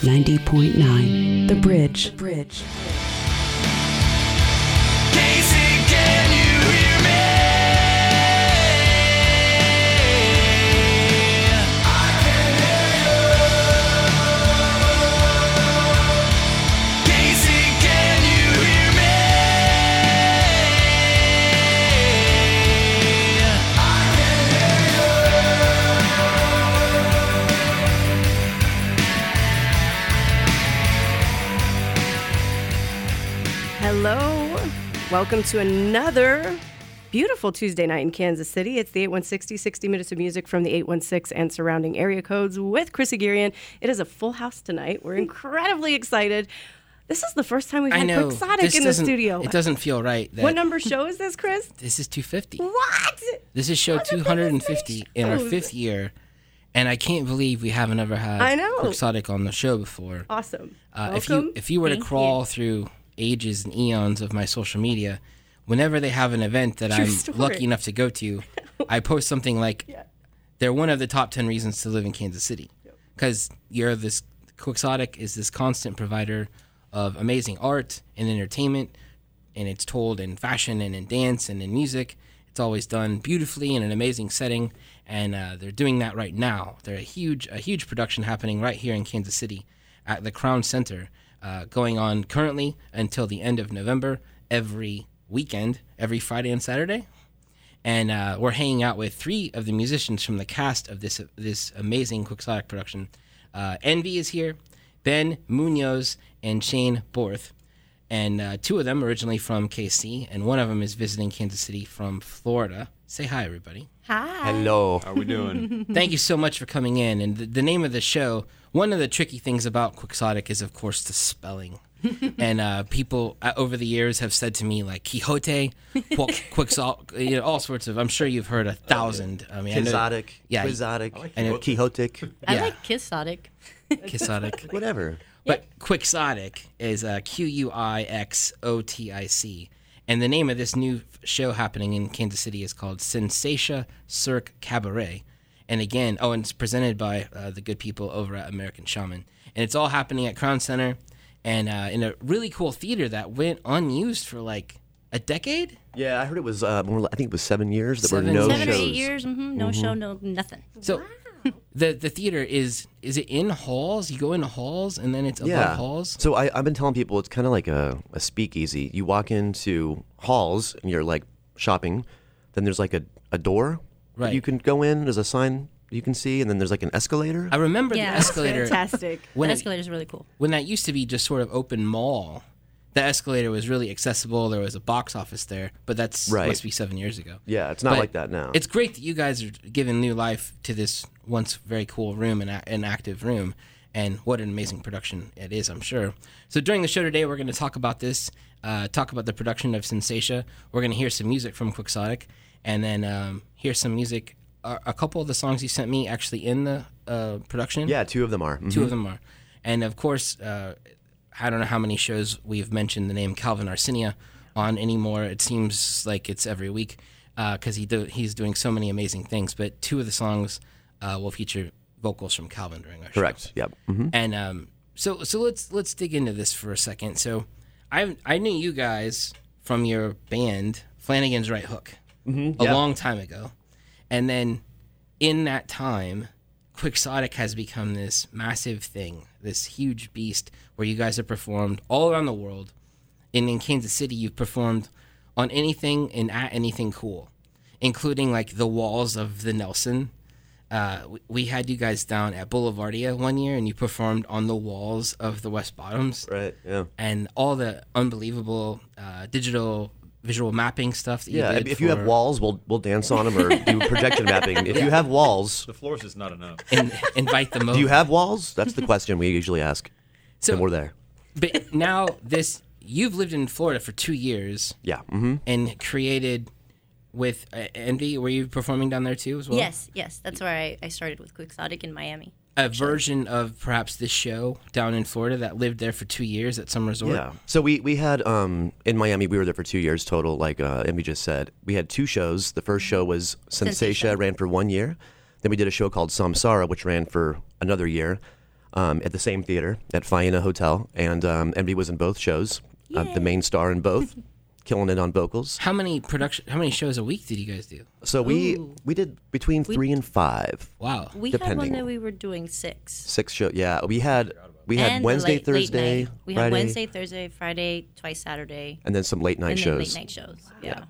90.9 The Bridge. The Bridge. Welcome to another beautiful Tuesday night in Kansas City. It's the 816 60 minutes of music from the 816 and surrounding area codes with Chris Haghirian. It is a full house tonight. We're incredibly excited. This is the first time we've had. Quixotic in the studio. It doesn't feel right. What number show is this, Chris? This is 250. What? This is show How 250 in our fifth year, and I can't believe we haven't ever had I know. Quixotic on the show before. Awesome. Uh, if you if you were to Thank crawl through ages and eons of my social media, whenever they have an event that True I'm story. lucky enough to go to, I post something like, "They're one of the top 10 reasons to live in Kansas City," because you're this Quixotic is this constant provider of amazing art and entertainment, and it's told in fashion and in dance and in music. It's always done beautifully in an amazing setting, and uh, they're doing that right now. They're a huge, a huge production happening right here in Kansas City at the Crown Center, uh, going on currently until the end of November, every weekend, every Friday and Saturday. And uh, we're hanging out with three of the musicians from the cast of this this amazing Quixotic production. Uh, Envy is here, Ben Munoz and Shane Borth, and uh, two of them originally from KC, and one of them is visiting Kansas City from Florida. Say hi, everybody. Hi. Hello. How are we doing? Thank you so much for coming in. And the, the name of the show, one of the tricky things about Quixotic is, of course, the spelling. and uh, people uh, over the years have said to me, like Quixote, Qu- Quixotic, you know, all sorts of. I'm sure you've heard a thousand. I mean, I know- Quixotic. Yeah, Quixotic. like I know- Quixotic. I like Quixotic. Quixotic. Whatever. But Quixotic is uh, Q U I X O T I C. And the name of this new show happening in Kansas City is called Sensatia Cirque Cabaret. And again, oh, and it's presented by uh, the good people over at American Shaman. And it's all happening at Crown Center and uh, in a really cool theater that went unused for like a decade. Yeah, I heard it was. Uh, more, I think it was seven years that Seven were no Seven or eight years, hmm no show, no nothing. So the the theater is is it in halls? You go into halls and then it's above Yeah. halls. So I, I've been telling people it's kind of like a, a speakeasy. You walk into halls and you're like shopping. Then there's like a, a door that Right. you can go in. There's a sign you can see, and then there's like an escalator. I remember Yeah. the escalator Fantastic. when the escalator escalator's really cool. when that used to be just sort of open mall, the escalator was really accessible. There was a box office there, but that's Right. must be seven years ago. yeah, it's not But like that now. It's great that you guys are giving new life to this once very cool room and an active room, and what an amazing production it is, I'm sure. So during the show today, we're going to talk about this, uh, talk about the production of Sensatia. We're going to hear some music from Quixotic, and then um, hear some music. Uh, a couple of the songs you sent me actually in the uh, production. yeah, two of them are. Mhm. Two of them are. And of course, uh, I don't know how many shows we've mentioned the name Calvin Arsenia on anymore. It seems like it's every week because he do, he's doing so many amazing things. But two of the songs uh, will feature vocals from Calvin during our show. Correct. Yep. hmm And um, so so let's let's dig into this for a second. So I I knew you guys from your band Flanagan's Right Hook a yeah. long time ago, and then in that time, Quixotic has become this massive thing, this huge beast where you guys have performed all around the world. And in Kansas City, you've performed on anything and at anything cool, including like the walls of the Nelson. Uh, we- we had you guys down at Boulevardia one year, and you performed on the walls of the West Bottoms, Right. Yeah. and all the unbelievable uh, digital visual mapping stuff that you Yeah. did. If, if you have walls, we'll we'll dance on them or do projection mapping. If you have walls, the floor's is not enough. in, invite them over. do you have walls? That's the question we usually ask. So- and we're there. But now this, you've lived in Florida for two years Yeah. hmm and created with uh, Envy. Were you performing down there too as well? Yes, yes, that's where I, I started with Quixotic in Miami. A version of perhaps this show down in Florida that lived there for two years at some resort. Yeah. So we we had um in Miami we were there for two years total. Like uh, Emmy just said, we had two shows. The first show was Sensatia, Sensatia. ran for one year. Then we did a show called Samsara, which ran for another year. um, at the same theater at Faena Hotel, and um, Envy was in both shows. Uh, the main star in both, killing it on vocals. How many production? How many shows a week did you guys do? So we Ooh. we did between three and five, Wow. We had one Depending. that we were doing six. six show. Yeah, we had we had and the Wednesday, late- late Thursday, night. We Friday, had Wednesday, Thursday, Friday, twice Saturday, and then some late night and then shows. late night shows. Yeah.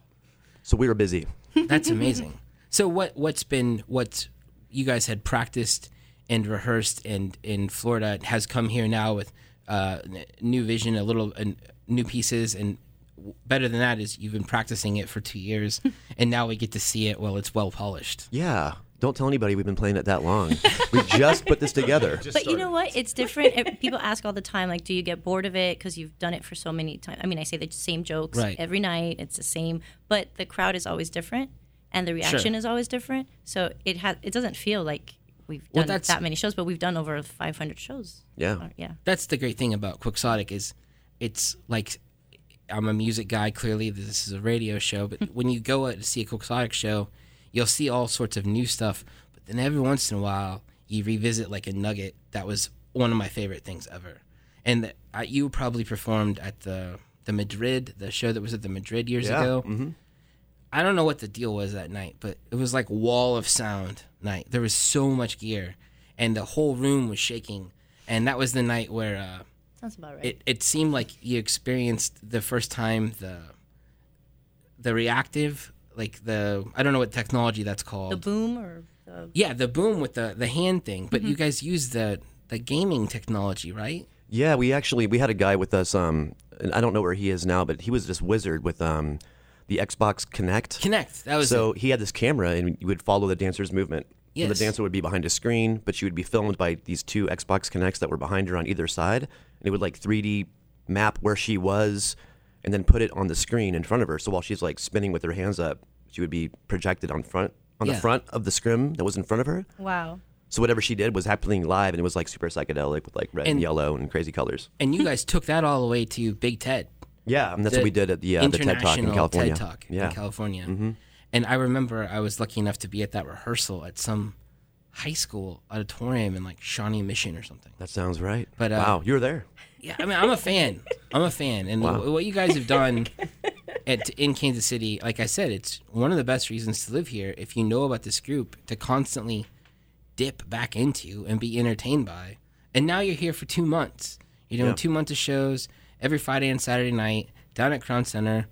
So we were busy. That's amazing. so what what's been what you guys had practiced and rehearsed and in Florida has come here now with uh, n- new vision, a little new pieces, and w- better than that is you've been practicing it for two years, and now we get to see it. Well, it's well polished. Yeah. Don't tell anybody we've been playing it that long. we just put this together. But you know what? It's different. People ask all the time, like, do you get bored of it because you've done it for so many times? I mean, I say the same jokes Right. every night. It's the same, but the crowd is always different, and the reaction is always different. So it has. It doesn't feel like we've done that's- that many shows, but we've done over 500 shows. Yeah. Uh, yeah. That's the great thing about Quixotic is it's like I'm a music guy. Clearly, this is a radio show, but when you go out to see a Quixotic show, you'll see all sorts of new stuff. But then every once in a while, you revisit like a nugget that was one of my favorite things ever. And the, I, you probably performed at the the Madrid, the show that was at the Madrid years Yeah, ago. I don't know what the deal was that night, but it was like wall of sound night. There was so much gear, and the whole room was shaking. And that was the night where uh, Sounds about right. it, it seemed like you experienced the first time the the reactive, like the I don't know what technology that's called. the boom or the, yeah, the boom with the the hand thing. But Mm-hmm. you guys used the the gaming technology, right? Yeah, we actually we had a guy with us. Um, and I don't know where he is now, but he was this wizard with um, the Xbox Kinect. Kinect. That was So it. he had this camera, and you would follow the dancer's movement. So Yes. the dancer would be behind a screen, but she would be filmed by these two Xbox Kinects that were behind her on either side, and it would like 3D map where she was, and then put it on the screen in front of her. So while she's like spinning with her hands up, she would be projected on front on Yeah. the front of the scrim that was in front of her. wow. So whatever she did was happening live, and it was like super psychedelic with like red and, And- yellow and crazy colors. and you guys took that all the way to Big Ted. Yeah, and that's what we did at the uh, the TED Talk in International California. TED Talk yeah, in California. And I remember I was lucky enough to be at that rehearsal at some high school auditorium in like Shawnee Mission or something. that sounds right. But, uh, wow, you were there. Yeah, I mean, I'm a fan. I'm a fan, and Wow. what you guys have done at in Kansas City, like I said, it's one of the best reasons to live here. If you know about this group, to constantly dip back into and be entertained by, and now you're here for two months. You're doing Yeah. two months of shows every Friday and Saturday night down at Crown Center.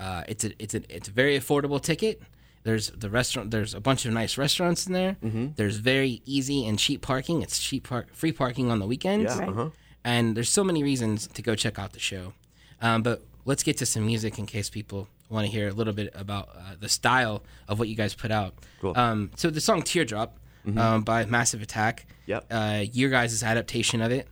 Uh, it's a it's a it's a very affordable ticket. There's the restaurant. There's a bunch of nice restaurants in there. Mm-hmm. There's very easy and cheap parking. It's cheap park, free parking on the weekends Yeah, uh-huh. and there's so many reasons to go check out the show. Um, but let's get to some music in case people want to hear a little bit about uh, the style of what you guys put out. Cool. Um, so the song "Teardrop" um, by Massive Attack. Yep. Uh, your guys' adaptation of it.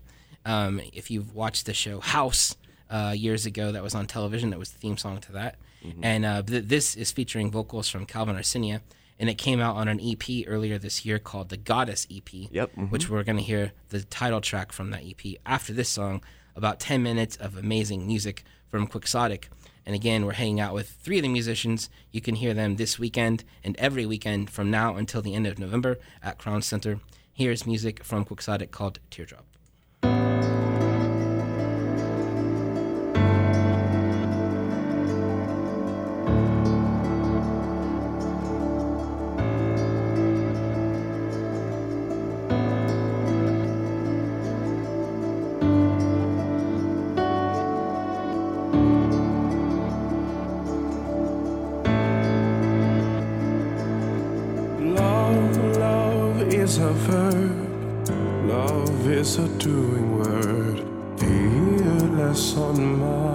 Um, if you've watched the show House uh, years ago, that was on television. That was the theme song to that. And uh, th- this is featuring vocals from Calvin Arsenia, and it came out on an EP earlier this year called the Goddess EP Yep, mhm. which we're going to hear the title track from that EP after this song. About 10 minutes of amazing music from Quixotic. And again, we're hanging out with three of the musicians. You can hear them this weekend and every weekend from now until the end of November at Crown Center. Here's music from Quixotic called Teardrop. Doing word. On my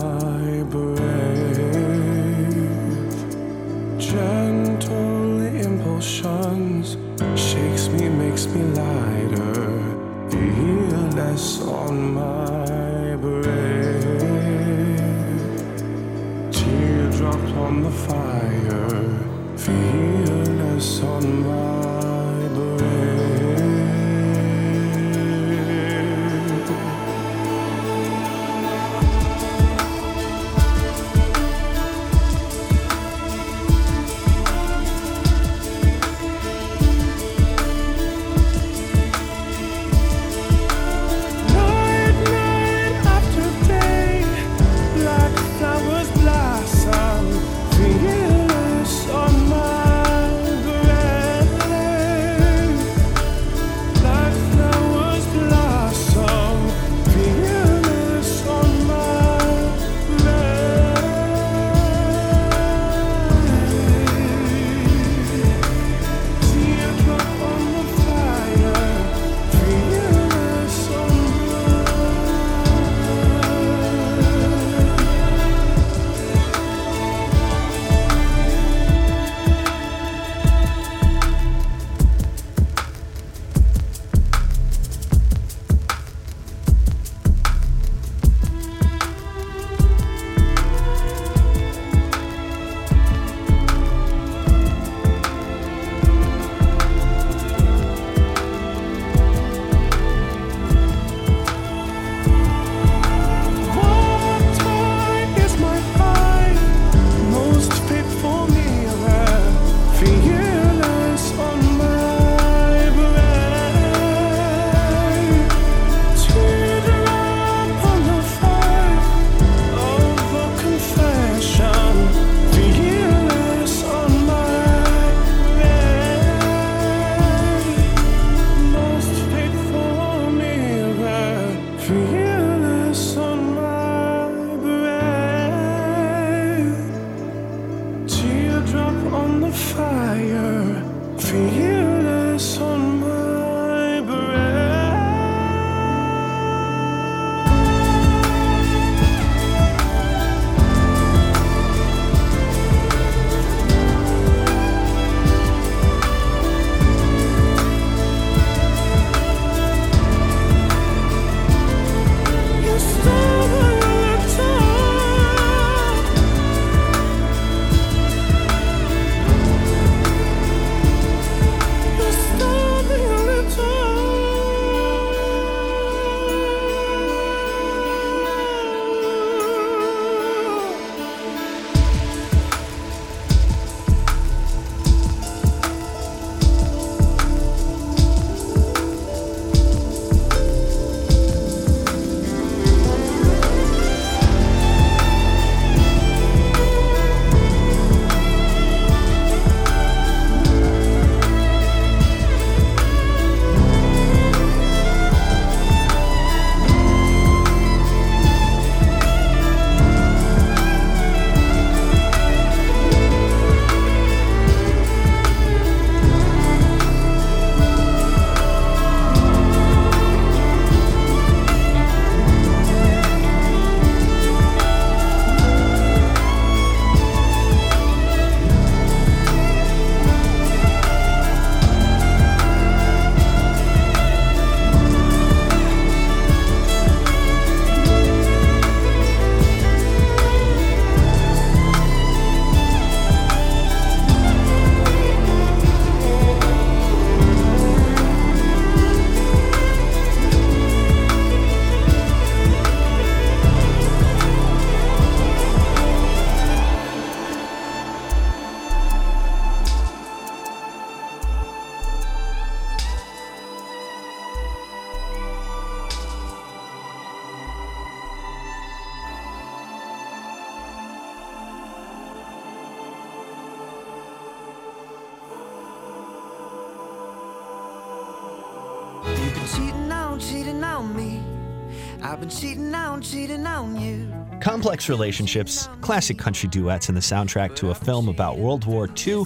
Complex relationships, classic country duets, and the soundtrack to a film about World War II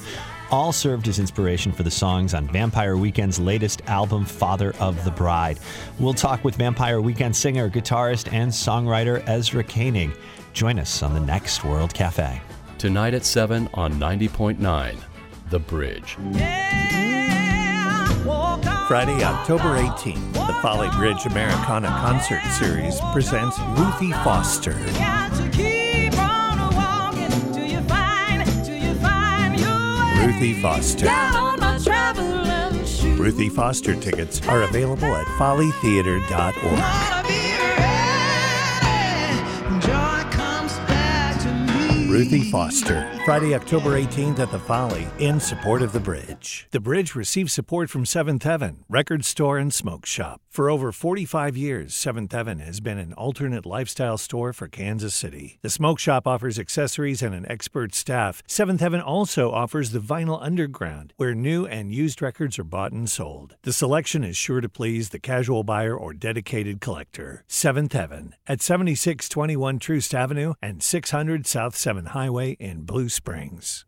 all served as inspiration for the songs on Vampire Weekend's latest album, Father of the Bride. We'll talk with Vampire Weekend singer, guitarist, and songwriter Ezra Koenig. Join us on the next World Cafe. Tonight at 7 on 90.9, The Bridge. Friday, October 18th, the Folly Bridge Americana Concert Series presents Ruthie Foster. Ruthie Foster. Ruthie Foster tickets are available at follytheater.org. Ruthie Foster, Friday, October 18th at the Folly, in support of the Bridge. The Bridge receives support from Seventh Heaven, record store and smoke shop. For over 45 years, Seventh Heaven has been an alternate lifestyle store for Kansas City. The smoke shop offers accessories and an expert staff. Seventh Heaven also offers the Vinyl Underground, where new and used records are bought and sold. The selection is sure to please the casual buyer or dedicated collector. Seventh Heaven at 7621 Troost Avenue and 600 South 7 Highway in Blue Springs.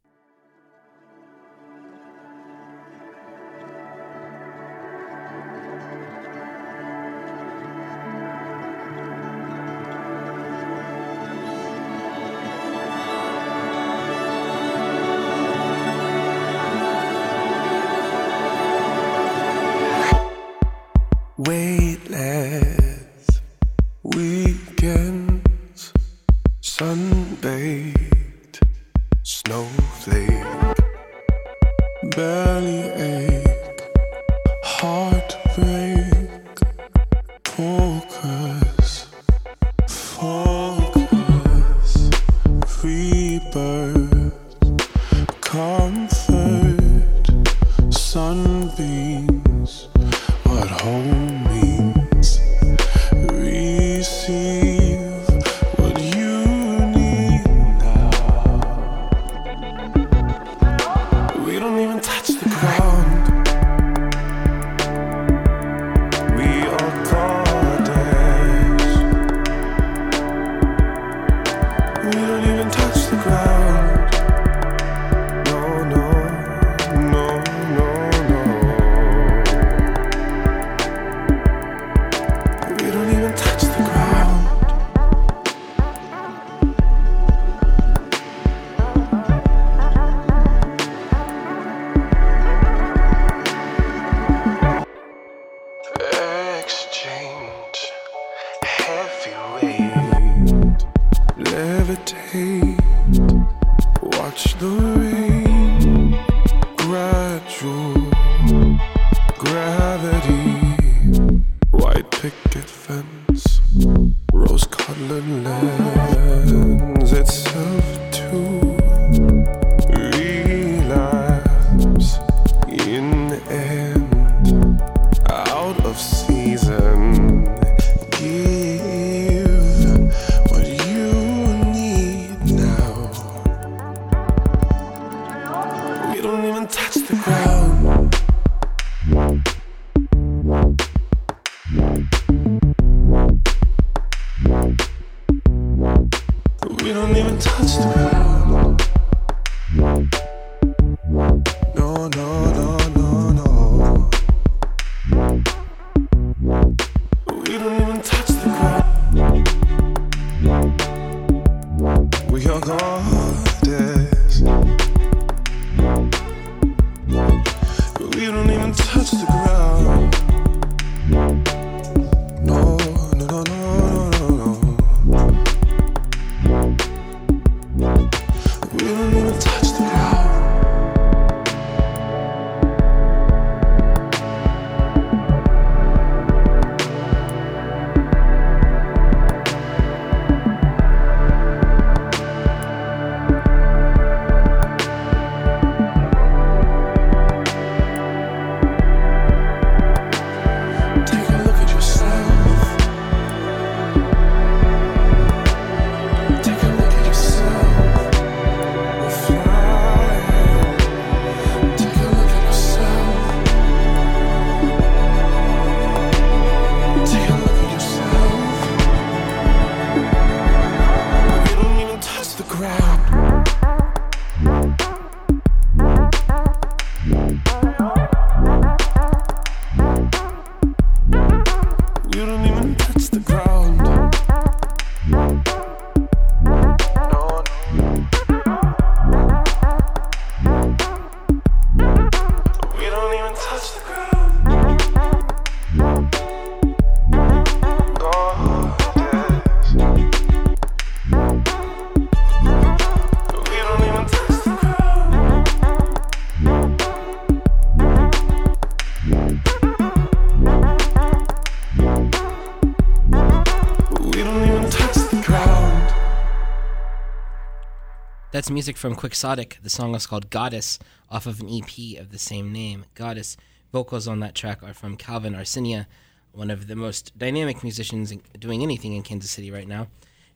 That's music from Quixotic. The song is called Goddess off of an EP of the same name, Goddess. Vocals on that track are from Calvin Arsenia, one of the most dynamic musicians doing anything in Kansas City right now.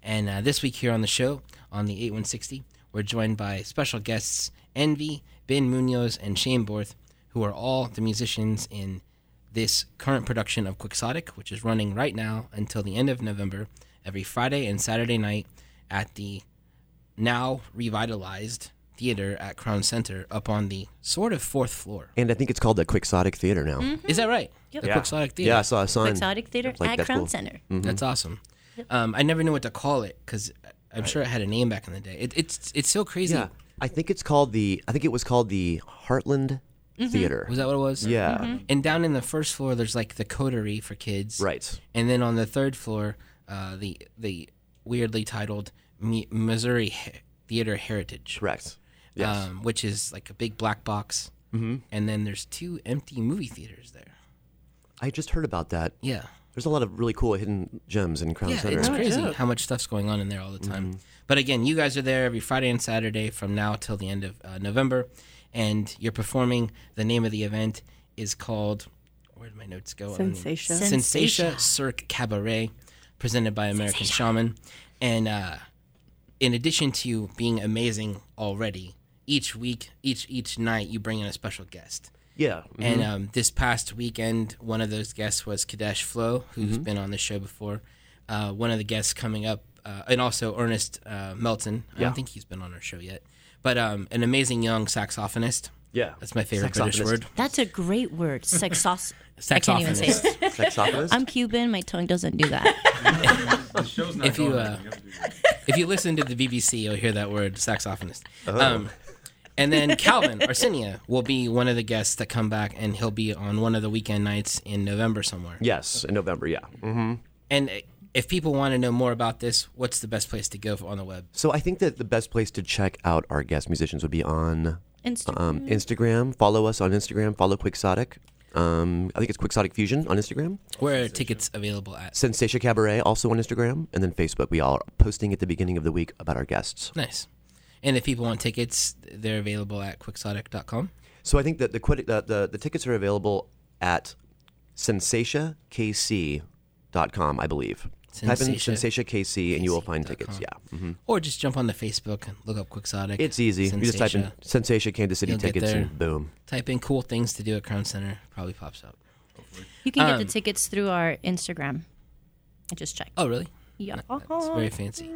And uh, this week here on the show, on the 8160, we're joined by special guests Envy, Ben Munoz, and Shane Borth, who are all the musicians in this current production of Quixotic, which is running right now until the end of November, every Friday and Saturday night at the now revitalized theater at Crown Center up on the sort of fourth floor. And I think it's called the Quixotic Theater now. Is that right? Yep. The Yeah. Quixotic Theater. Yeah, I saw a sign. Quixotic Theater Like, at that's Crown cool. Center. Mhm. That's awesome. Um, I never knew what to call it because I'm sure it had a name back in the day. It, it's it's so crazy. Yeah, I think it's called the. I think it was called the Heartland Theater. Was that what it was? Yeah. And down in the first floor, there's like the coterie for kids. Right. And then on the third floor, uh, the the weirdly titled Mi- Missouri He- Theater Heritage. Correct. Yes. Um, which is like a big black box. Mm-hmm. And then there's two empty movie theaters there. I just heard about that. Yeah. There's a lot of really cool hidden gems in Crown Yeah, Center. it's crazy how much stuff's going on in there all the time. But again, you guys are there every Friday and Saturday from now till the end of uh, November, and you're performing. The name of the event is called. Where did my notes go? on the- Sensatia. Sensatia Cirque Cabaret, presented by American Shaman, and uh, in addition to being amazing already, each week, each each night, you bring in a special guest. Yeah. And mhm. um, this past weekend, one of those guests was Kadesh Flow, who's Mhm. been on the show before. Uh, one of the guests coming up, uh, and also Ernest uh, Melton. I Yeah. don't think he's been on our show yet, but um, an amazing young saxophonist. Yeah. that's my favorite British word. That's a great word. Sexos. I can't even say Saxophonist. it. Saxophonist? I'm Cuban. My tongue doesn't do that. if you uh, if you listen to the BBC, you'll hear that word saxophonist. Oh. Um, and then Calvin Arsenia will be one of the guests that come back, and he'll be on one of the weekend nights in November somewhere. yes, in November. Yeah. Mm-hmm. And if people want to know more about this, what's the best place to go on the web? So I think that the best place to check out our guest musicians would be on Instagram. um, Instagram. Follow us on Instagram. Follow Quixotic. Um, I think it's Quixotic Fusion on Instagram. Where are tickets available at? Sensatia Cabaret also on Instagram, and then Facebook. We all are posting at the beginning of the week about our guests. Nice. And if people want tickets, they're available at quixotic.com. So I think that the the, the, the tickets are available at sensatiakc.com, I believe. Type in Sensatia- Sensatia KC and you will find tickets. Yeah. hmm Or just jump on the Facebook and look up Quixotic. It's easy. You just type in Sensatia Kansas City You'll tickets and boom. Type in cool things to do at Crown Center. Probably pops up. You can get Um, the tickets through our Instagram. I just checked. Oh, really? Yeah. It's very fancy.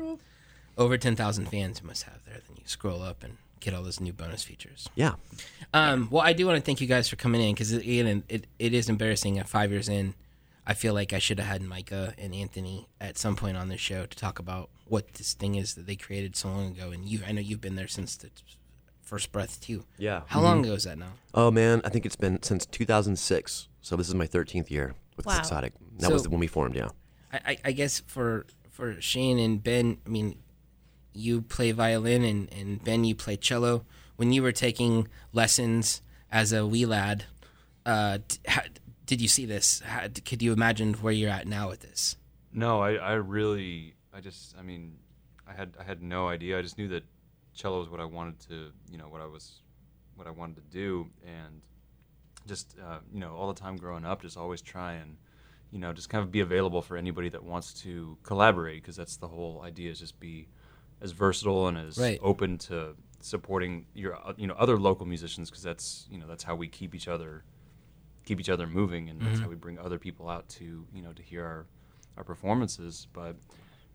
Over 10,000 fans you must have there. Then you scroll up and get all those new bonus features. Yeah. Um, well, I do want to thank you guys for coming in because again, it, it is embarrassing. At five years in, I feel like I should have had Micah and Anthony at some point on the show to talk about what this thing is that they created so long ago. And you, I know you've been there since the first breath too. Yeah. How long ago is that now? Oh man, I think it's been since 2006. So this is my 13th year with Wow. Quixotic. That was when we formed. Yeah. I, I, I guess for for Shane and Ben, I mean, you play violin and, and Ben, you play cello. When you were taking lessons as a wee lad, uh, d- how, did you see this? How, could you imagine where you're at now with this? No, I, I really, I just, I mean, I had, I had no idea. I just knew that cello was what I wanted to, you know, what I was, what I wanted to do, and just, uh, you know, all the time growing up, just always try and, you know, just kind of be available for anybody that wants to collaborate, because that's the whole idea is just be as versatile and as Right. open to supporting your, uh, you know, other local musicians, because that's, you know, that's how we keep each other keep each other moving and that's Mhm. how we bring other people out to you know to hear our our performances but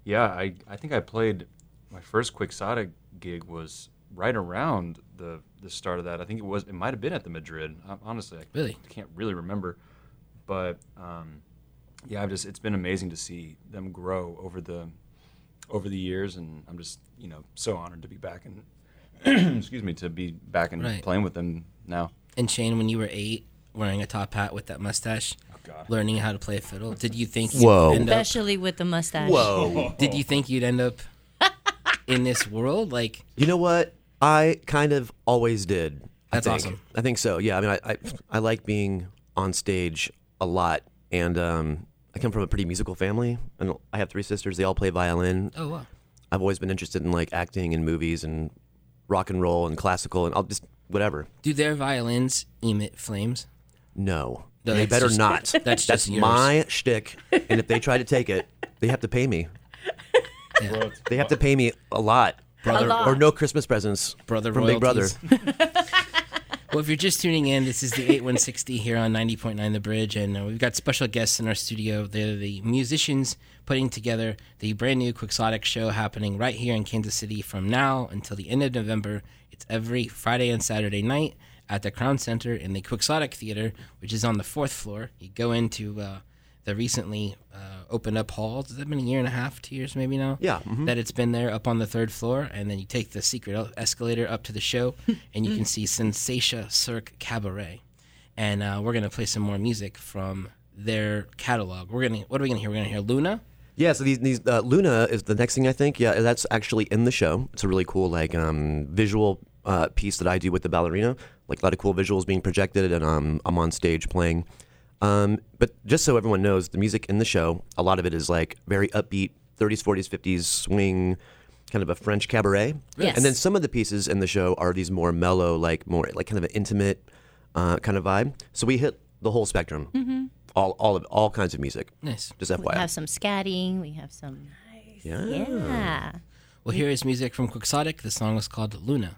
yeah i i think i played my first quixotic gig was right around the the start of that i think it was it might have been at the madrid Hon- honestly i Really? can't really remember but um yeah i've just it's been amazing to see them grow over the over the years and i'm just you know so honored to be back and excuse me to be back and Right. playing with them now And Shane, when you were eight, wearing a top hat with that mustache, learning how to play a fiddle, did you think you'd Whoa. end up? Especially with the mustache. Whoa. Did you think you'd end up in this world? Like, You know what? I kind of always did. I That's think. awesome. I think so. Yeah. I mean, I, I, I like being on stage a lot, and um, I come from a pretty musical family, and I have three sisters. They all play violin. oh wow, I've always been interested in like acting and movies and rock and roll and classical, and I'll just whatever. do their violins emit flames? No, No, they better just- not. that's just yours. my shtick, and if they try to take it, they have to pay me. Yeah. They have to pay me a lot, Brother- A lot. or no Christmas presents Brother from Big Brother. Well, if you're just tuning in, this is the 8160 here on 90.9 The Bridge, and uh, we've got special guests in our studio. They're the musicians putting together the brand new Quixotic show happening right here in Kansas City from now until the end of November. It's every Friday and Saturday night at the Crown Center in the Quixotic Theater, which is on the fourth floor. You go into uh, the recently uh, opened up hall. Has that been a year and a half, two years maybe now? Yeah, mhm. That it's been there up on the third floor, and then you take the secret escalator up to the show, and you can see Sensatia Cirque Cabaret. And uh, we're gonna play some more music from their catalog. We're gonna what are we gonna hear? We're gonna hear Luna. Yeah, so these, these uh, Luna is the next thing I think. Yeah, that's actually in the show. It's a really cool like um, visual uh, piece that I do with the ballerina. Like a lot of cool visuals being projected, and um, I'm on stage playing. Um, but just so everyone knows, the music in the show, a lot of it is like very upbeat, 30s, 40s, 50s swing, kind of a French cabaret. Yes. And then some of the pieces in the show are these more mellow, like more like kind of an intimate uh, kind of vibe. So we hit the whole spectrum, Mhm. all all of all kinds of music. Nice. Just FYI, We have some scatting. We have some. Nice. Yeah. Yeah. Well, here is music from Quixotic. The song is called Luna. Luna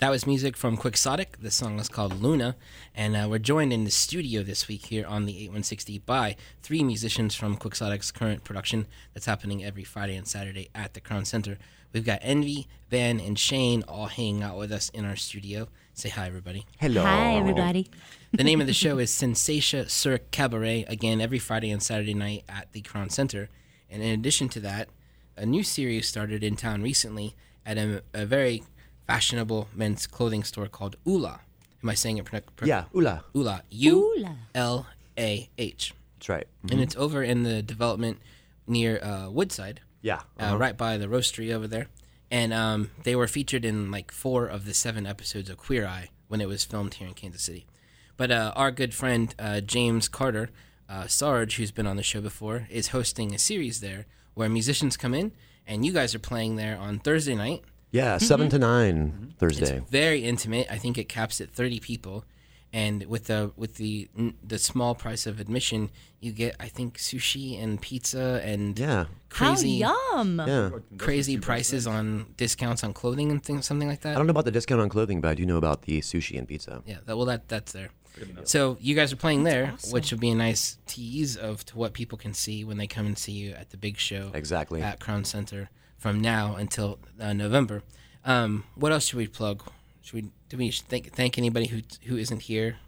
That was music from Quixotic. The song is called Luna. And uh, we're joined in the studio this week here on the 8160 by three musicians from Quixotic's current production that's happening every Friday and Saturday at the Crown Center. We've got Envy, Ben, and Shane all hanging out with us in our studio. Say hi, everybody. Hello. Hi, everybody. The name of the show is Sensatia Cirque Cabaret, again, every Friday and Saturday night at the Crown Center. And in addition to that, a new series started in town recently at a, a very fashionable men's clothing store called Ulah. Am I saying it correctly? Yeah, Ulah. Ulah. U L A H. That's right. And it's over in the development near uh, Woodside. Yeah, Uh, uh-huh. right by the roastery over there. And um, they were featured in like four of the seven episodes of Queer Eye when it was filmed here in Kansas City. But uh, our good friend uh, James Carter, uh, Sarge, who's been on the show before, is hosting a series there where musicians come in and you guys are playing there on Thursday night. Yeah, mm-hmm. 7 to 9 mm-hmm. Thursday. It's very intimate. I think it caps at 30 people. And with the with the the small price of admission, you get I think sushi and pizza and Yeah. crazy How yum. Yeah. crazy prices on discounts on clothing and things something like that. I don't know about the discount on clothing, but I do know about the sushi and pizza. Yeah, that, well that that's there. So you guys are playing there, which would be a nice tease of to what people can see when they come and see you at the big show Exactly. at Crown Center from now until uh, November. Um, what else should we plug? Should we do we thank thank anybody who who isn't here?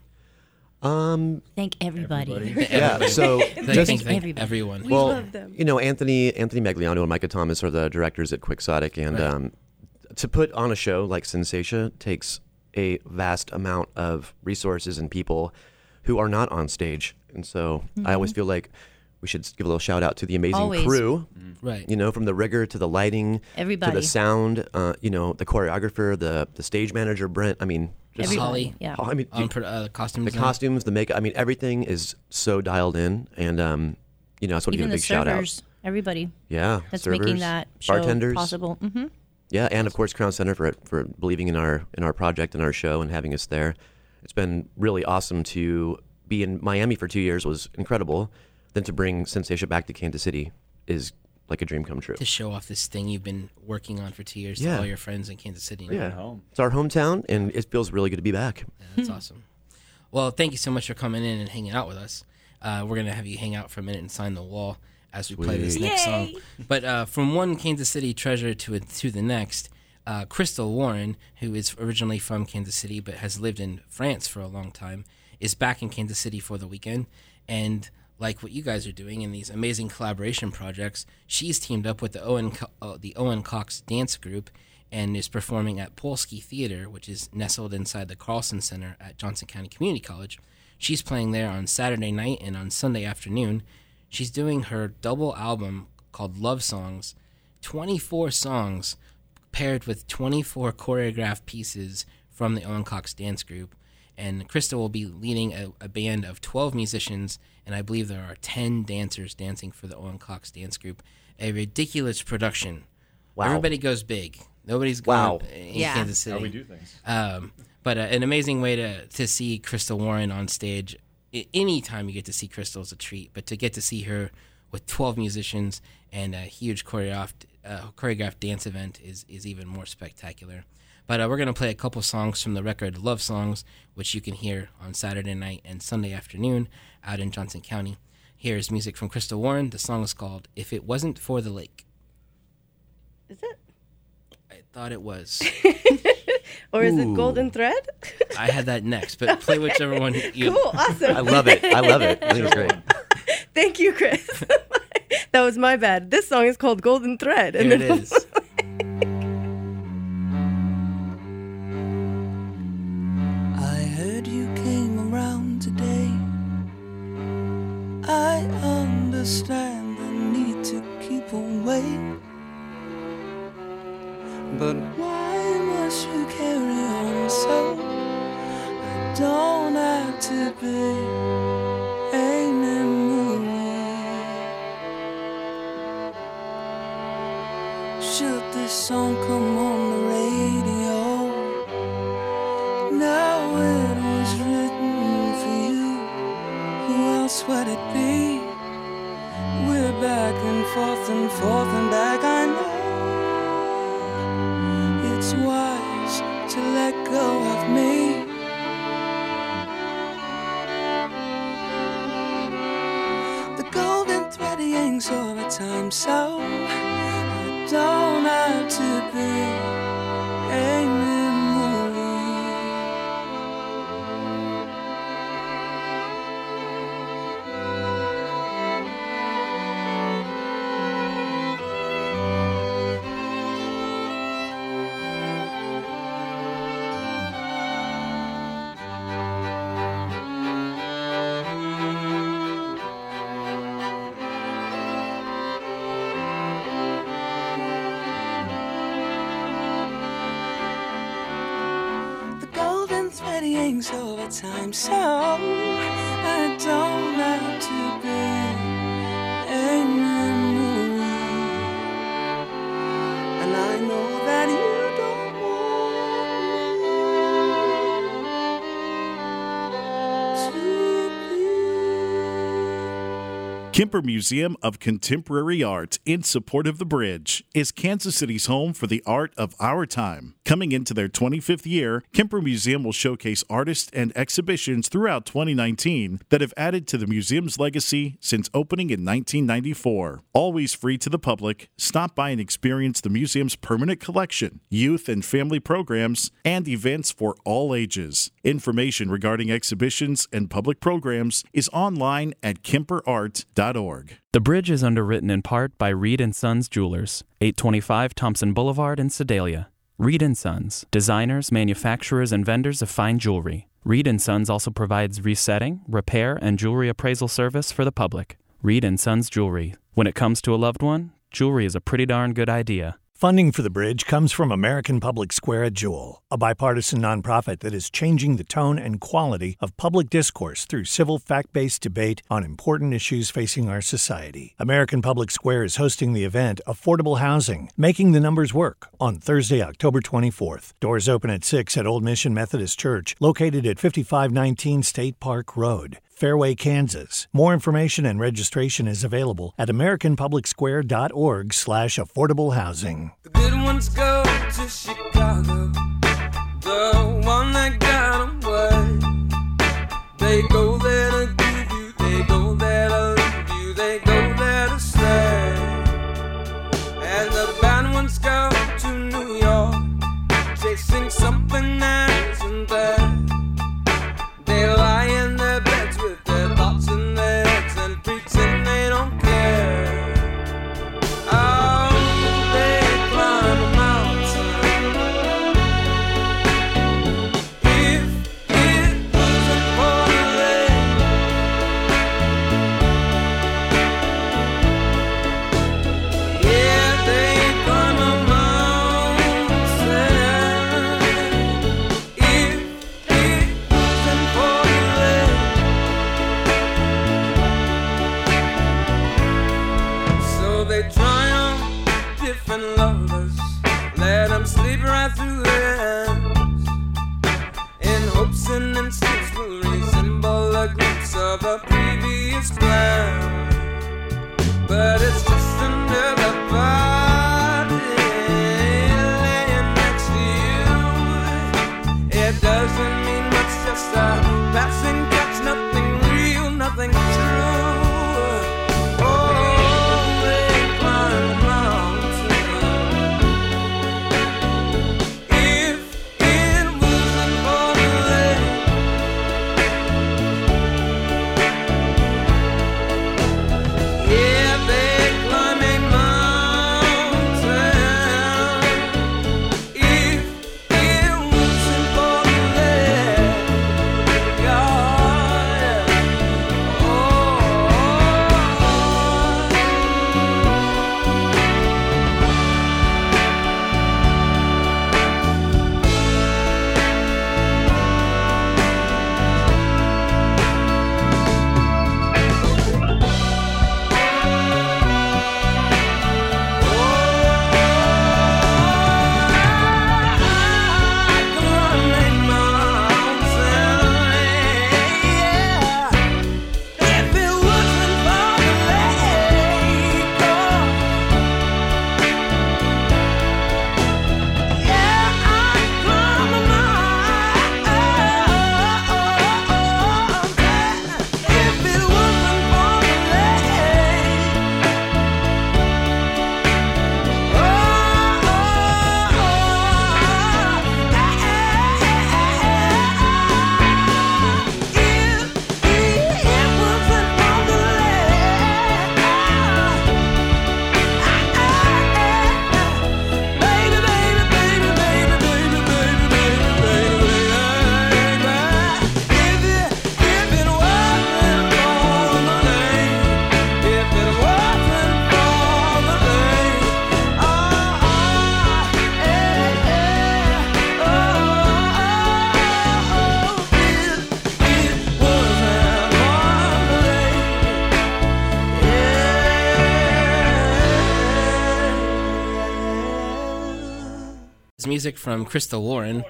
Um, Thank everybody. yeah, so Thank, just, thank, thank everybody. everyone. well, you know, Anthony Anthony Magliano and Micah Thomas are the directors at Quixotic, and Right. um, to put on a show like Sensatia takes a vast amount of resources and people who are not on stage, and so I always feel like we should give a little shout out to the amazing Always. crew. right. You know, from the rigor to the lighting, to the sound. Uh, you know, the choreographer, the the stage manager, Brent. I mean, just Everybody. Holly. Yeah. I mean, on pro- uh, costumes. the and- costumes, the makeup. I mean, everything is so dialed in, and um, you know, I just want to give a the big shout out. servers, everybody Yeah, that's servers, making that show bartenders, possible. hmm Yeah, and of course Crown Center for for believing in our in our project and our show and having us there. It's been really awesome to be in Miami for two years was incredible. Then to bring Sensation back to Kansas City is like a dream come true. to show off this thing you've been working on for two years Yeah. to all your friends in Kansas City. Yeah, home. it's our hometown, and it feels really good to be back. Yeah, that's awesome. Well, thank you so much for coming in and hanging out with us. Uh, we're gonna have you hang out for a minute and sign the wall as we play this Sweet. next song. But uh, from one Kansas City treasure to to the next, uh, Krystle Warren, who is originally from Kansas City but has lived in France for a long time, is back in Kansas City for the weekend. And like what you guys are doing in these amazing collaboration projects, she's teamed up with the Owen uh, the Owen Cox Dance Group and is performing at Polsky Theater, which is nestled inside the Carlsen Center at Johnson County Community College. She's playing there on Saturday night and on Sunday afternoon. She's doing her double album called Love Songs, 24 songs paired with 24 choreographed pieces from the Owen Cox Dance Group. And Krystle will be leading a, a band of 12 musicians, and I believe there are 10 dancers dancing for the Owen Cox Dance Group. A ridiculous production. Wow. Everybody goes big. Nobody's going Wow. in Yeah. Kansas City. How we do things. Um, but uh, an amazing way to, to see Krystle Warren on stage. I- Anytime you get to see Krystle is a treat, but to get to see her with 12 musicians and a huge choreographed, uh, choreographed dance event is, is even more spectacular. But uh, we're going to play a couple songs from the record Love Songs, which you can hear on Saturday night and Sunday afternoon out in Johnson County. Here's music from Krystle Warren. The song is called If It Wasn't for the Lake. Is it? I thought it was. Or is it Golden Thread? I had that next, but play whichever one you. cool, awesome. I love it. I love it. I think it's great. Thank you, Chris. that was my bad. This song is called Golden Thread. and it is. I understand the need to keep away. But why must you carry on so? I don't have to be anymore. Should this song come forth and forth and back. I know it's wise to let go of me. The golden thread hangs over time, so I don't. Time, so I don't have to be. And I know that you don't want me to Kemper Museum of Contemporary Art, in support of the bridge, is Kansas City's home for the art of our time. Coming into their 25th year, Kemper Museum will showcase artists and exhibitions throughout 2019 that have added to the museum's legacy since opening in 1994. Always free to the public, stop by and experience the museum's permanent collection, youth and family programs, and events for all ages. Information regarding exhibitions and public programs is online at kemperart.org. The bridge is underwritten in part by Reed and Sons Jewelers, 825 Thompson Boulevard in Sedalia. Reed Sons, designers, manufacturers, and vendors of fine jewelry. Reed Sons also provides resetting, repair, and jewelry appraisal service for the public. Reed Sons Jewelry. When it comes to a loved one, jewelry is a pretty darn good idea. Funding for the bridge comes from American Public Square at Jewell, a bipartisan nonprofit that is changing the tone and quality of public discourse through civil fact based debate on important issues facing our society. American Public Square is hosting the event Affordable Housing Making the Numbers Work on Thursday, October 24th. Doors open at 6 at Old Mission Methodist Church, located at 5519 State Park Road. Fairway, Kansas. More information and registration is available at americanpublicsquare.org slash affordable housing. The good ones go to Chicago. The one that got away. They go there to give you, they go there to leave you, they go there to stay. And the bad ones go to New York, chasing something that music from Krystle Warren.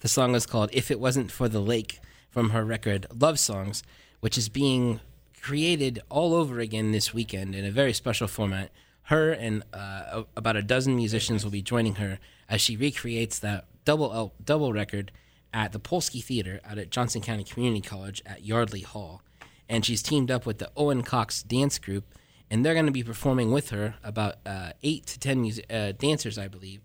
The song is called If It Wasn't for the Lake from her record Love Songs, which is being created all over again this weekend in a very special format. Her and uh, about a dozen musicians will be joining her as she recreates that double el- double record at the Polsky Theater out at Johnson County Community College at Yardley Hall. And she's teamed up with the Owen Cox Dance Group, and they're going to be performing with her. About uh, eight to ten uh, dancers, I believe,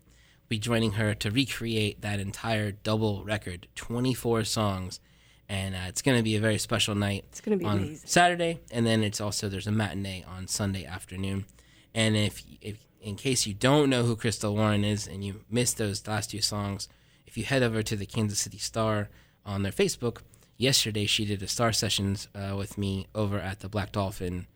be joining her to recreate that entire double record, 24 songs. And uh, it's going to be a very special night. It's gonna be on amazing. Saturday, and then it's also there's a matinee on Sunday afternoon. And if, if in case you don't know who Krystle Warren is and you missed those last two songs, if you head over to the Kansas City Star on their Facebook, yesterday she did a Star Sessions uh, with me over at the Black Dolphin,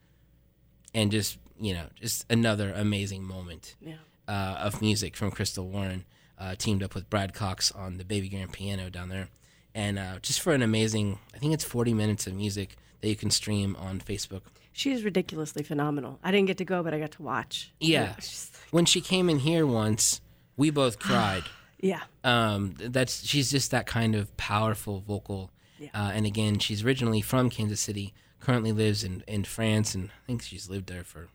and just you know just another amazing moment Yeah. Uh, of music from Krystle Warren, uh, teamed up with Brad Cox on the baby grand piano down there, and uh, just for an amazing, I think it's 40 minutes of music that you can stream on Facebook. She is ridiculously phenomenal. I didn't get to go, but I got to watch. Yeah, when she came in here once, we both cried. Yeah. um, that's she's just that kind of powerful vocal. Uh, and again, she's originally from Kansas City, currently lives in, in France, and I think she's lived there for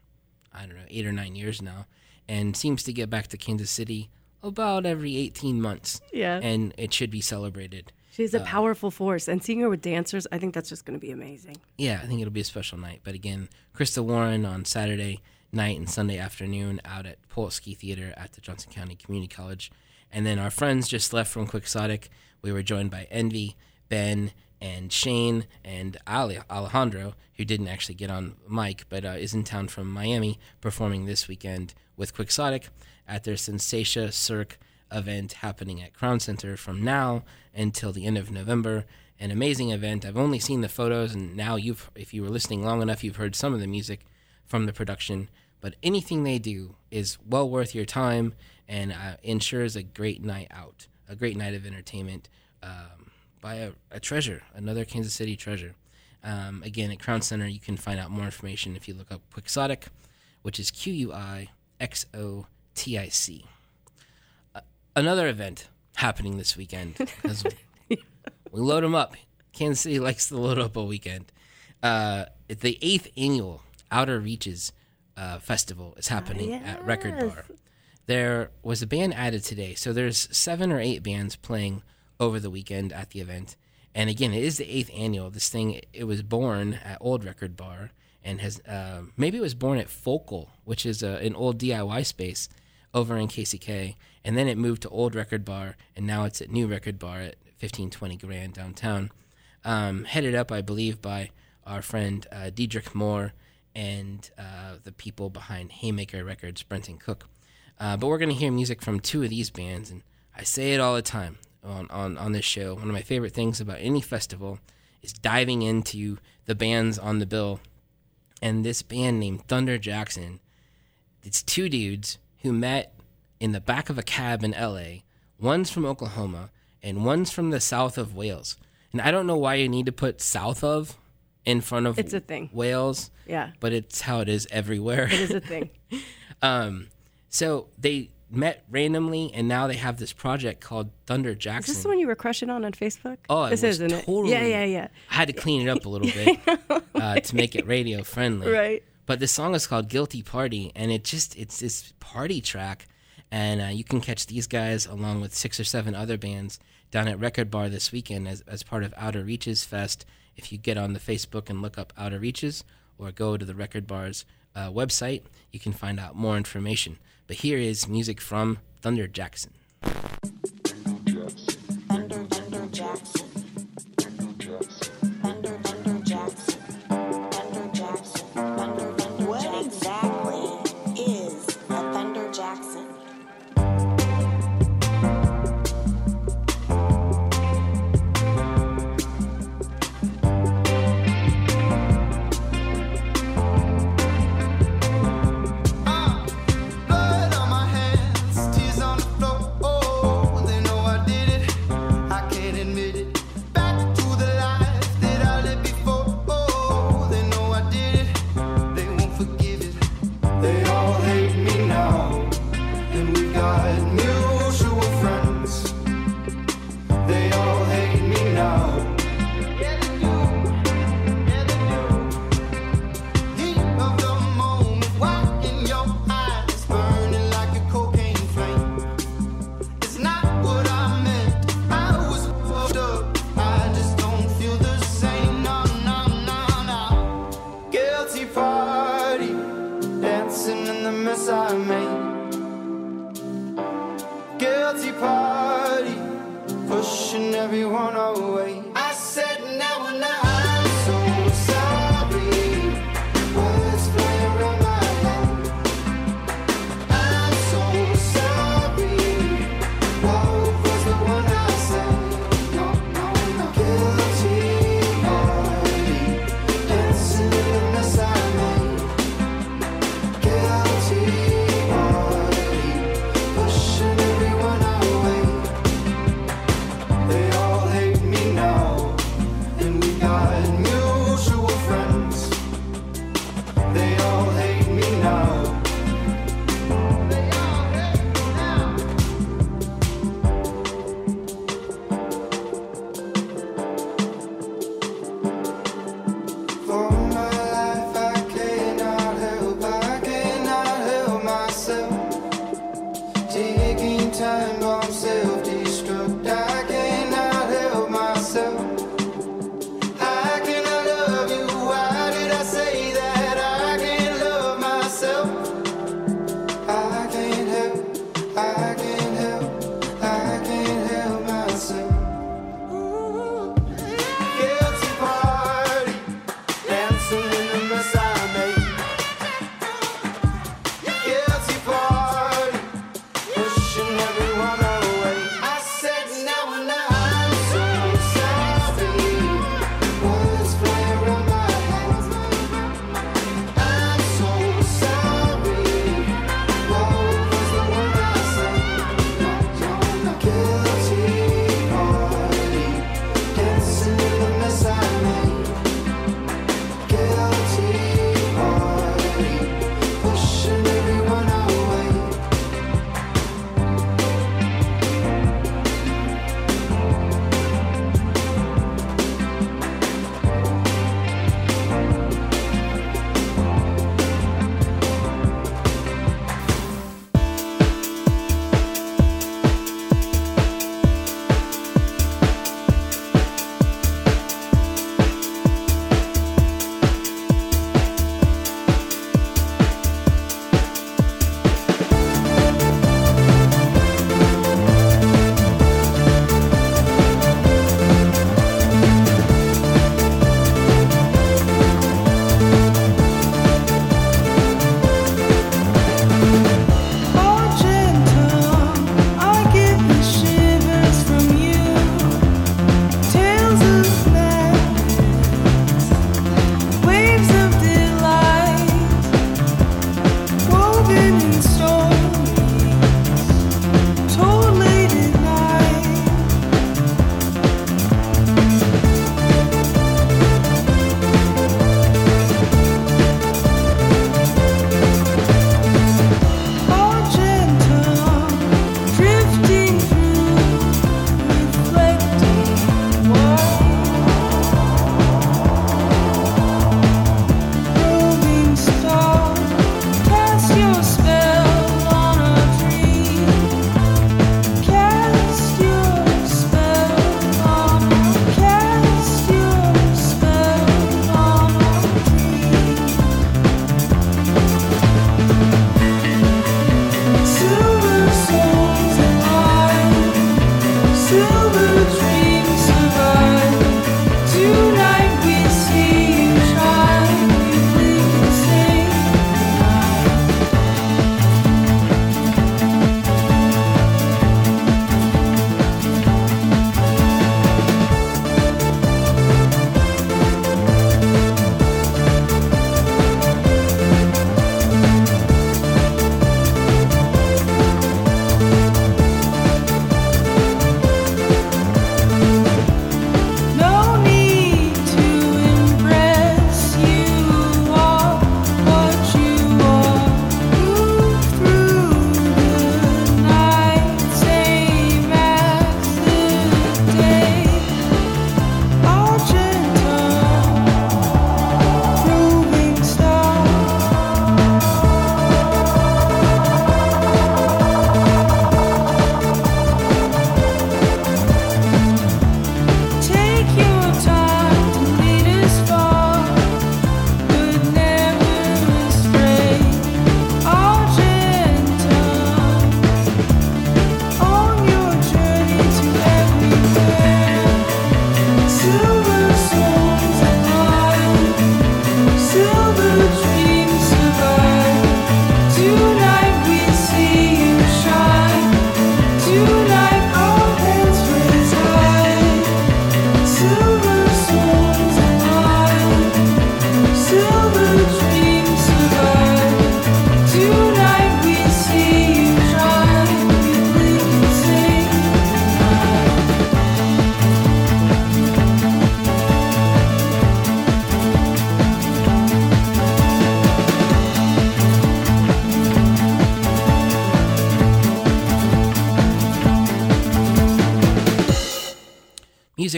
I don't know eight or nine years now, and seems to get back to Kansas City about every eighteen months. Yeah. and it should be celebrated. She's a Uh, powerful force, and seeing her with dancers, I think that's just going to be amazing. Yeah, I think it'll be a special night. But again, Krystle Warren on Saturday night and Sunday afternoon out at Polsky Theater at the Johnson County Community College. And then our friends just left from Quixotic. We were joined by Envy, Ben, and Shane, and Ali, Alejandro, who didn't actually get on mic, but uh, is in town from Miami performing this weekend with Quixotic at their Sensatia Cirque event happening at Crown Center from now until the end of November. An amazing event. I've only seen the photos, and now you've, if you were listening long enough, you've heard some of the music from the production. But anything they do is well worth your time and uh, ensures a great night out, a great night of entertainment um, by a, a treasure, another Kansas City treasure. Um, again, at Crown Center, you can find out more information if you look up Quixotic, which is Q U I X O T I C. Uh, another event happening this weekend. we load them up. Kansas City likes to load up a weekend. Uh, the eighth annual Outer Reaches uh, Festival is happening at Record Bar. There was a band added today, so there's seven or eight bands playing over the weekend at the event. And again, it is the eighth annual. This thing it was born at Old Record Bar and has uh, maybe it was born at Focal, which is a, an old DIY space over in KCK, and then it moved to Old Record Bar, and now it's at New Record Bar at 1520 Grand downtown. Um, headed up, I believe, by our friend uh, Diedrich Moore and uh, the people behind Haymaker Records, Brent and Cook. Uh, but we're going to hear music from two of these bands, and I say it all the time on, on, on this show. One of my favorite things about any festival is diving into the bands on the bill. And this band named Thunder Jackson, it's two dudes who met in the back of a cab in LA. One's from Oklahoma, and one's from the south of Wales. And I don't know why you need to put south of in front of It's a thing. Wales. Yeah. But it's how it is everywhere. It is a thing. um, so they met randomly, and now they have this project called Thunder Jackson. Is this the one you were crushing on on Facebook? Oh, this was isn't it? Yeah, yeah, yeah. I had to clean it up a little bit uh, to make it radio friendly. Right. But the song is called "Guilty Party," and it just it's this party track, and uh, you can catch these guys along with six or seven other bands down at Record Bar this weekend as as part of Outer Reaches Fest. If you get on the Facebook and look up Outer Reaches, or go to the Record Bar's uh, website, you can find out more information. But here is music from Thunder Jackson.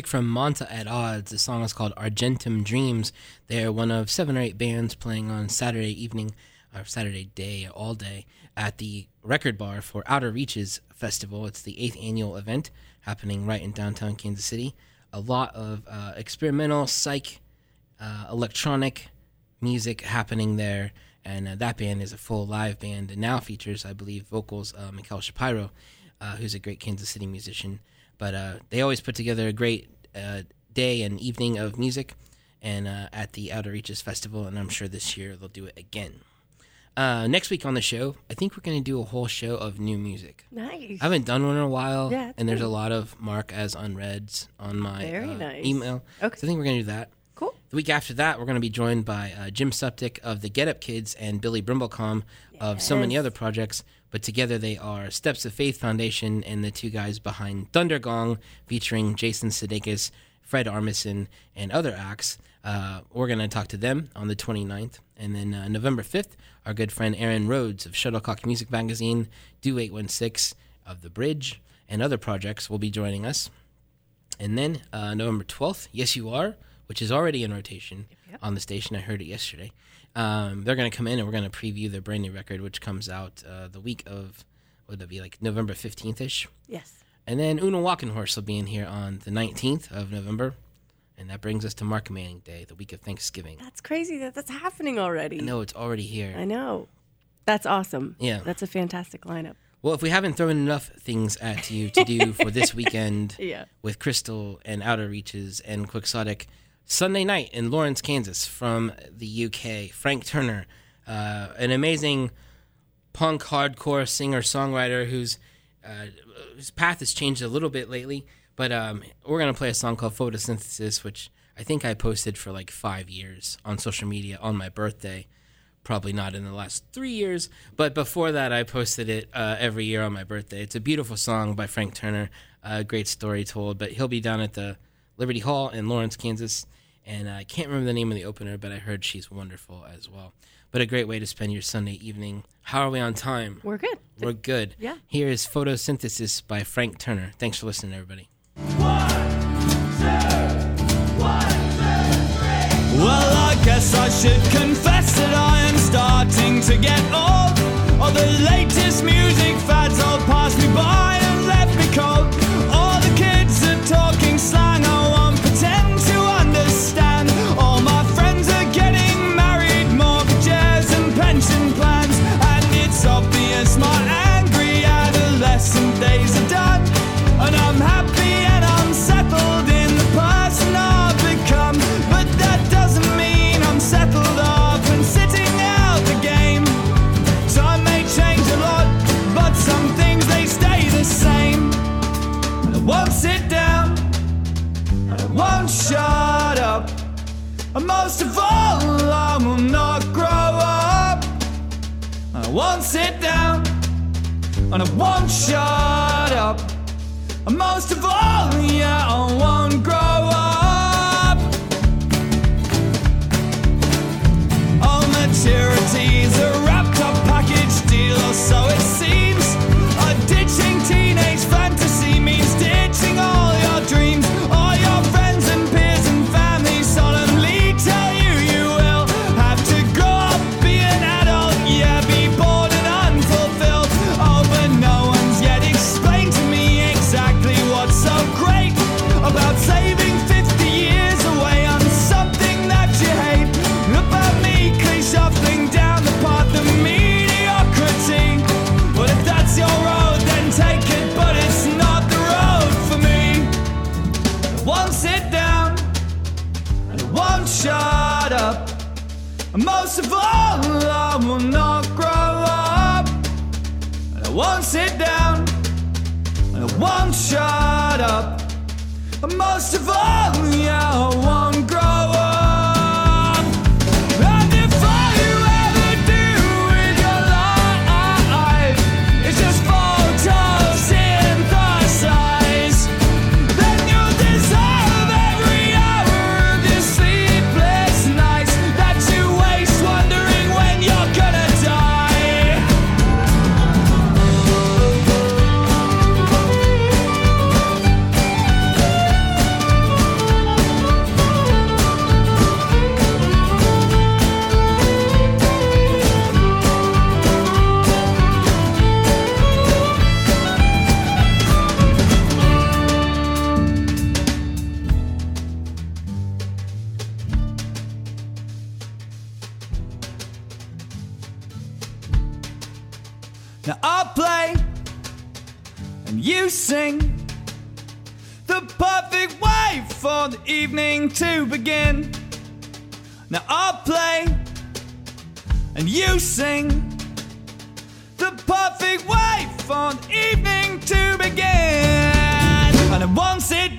From Monta at Odds. The song is called Argentum Dreams. They're one of seven or eight bands playing on Saturday evening or Saturday day, all day, at the Record Bar for Outer Reaches Festival. It's the eighth annual event happening right in downtown Kansas City. A lot of uh, experimental, psych, uh, electronic music happening there. And uh, that band is a full live band and now features, I believe, vocals uh, Mikhail Shapiro, uh, who's a great Kansas City musician. But uh, they always put together a great uh, day and evening of music and uh, at the Outer Reaches Festival, and I'm sure this year they'll do it again. Uh, next week on the show, I think we're going to do a whole show of new music. Nice. I haven't done one in a while, Yeah, and there's a lot of Mark as unreads on my Very uh, nice. email. Okay. So I think we're going to do that. Cool. The week after that, we're going to be joined by uh, Jim Suptic of the Get Up Kids and Billy Brimblecom of so many other projects. But together they are Steps of Faith Foundation and the two guys behind Thundergong, featuring Jason Sudeikis, Fred Armisen, and other acts. Uh, we're going to talk to them on the 29th. And then uh, November 5th, our good friend Aaron Rhodes of Shuttlecock Music Magazine, Do 816 of The Bridge, and other projects will be joining us. And then uh, November 12th, Yes You Are, which is already in rotation on the station. I heard it yesterday. Um, they're going to come in and we're going to preview their brand new record, which comes out uh, the week of, what would that be, like November 15th ish? Yes. And then Una Walkenhorst will be in here on the 19th of November. And that brings us to Mark Manning Day, the week of Thanksgiving. That's crazy that that's happening already. I know it's already here. I know. That's awesome. Yeah. That's a fantastic lineup. Well, if we haven't thrown enough things at you to do for this weekend Yeah. with Krystle and Outer Reaches and Quixotic, Sunday night in Lawrence, Kansas, from the UK, Frank Turner, uh, an amazing punk hardcore singer songwriter whose uh, his path has changed a little bit lately. But um, we're gonna play a song called Photosynthesis, which I think I posted for like five years on social media on my birthday probably not in the last three years, but before that, I posted it uh, every year on my birthday. It's a beautiful song by Frank Turner, a great story told. But he'll be down at the Liberty Hall in Lawrence, Kansas, and I can't remember the name of the opener, but I heard she's wonderful as well. But a great way to spend your Sunday evening. How are we on time? We're good. We're good. Yeah. Here is Photosynthesis by Frank Turner. Thanks for listening, everybody. Well, I guess I should confess that I am starting to get old. All the latest music fads all pass me by and I won't shut up. Most of all, yeah, I won't grow Won't down, and I won't shut up. Most of all, yeah, I evening to begin. Now I'll play and you sing. The perfect way for an evening to begin. And once it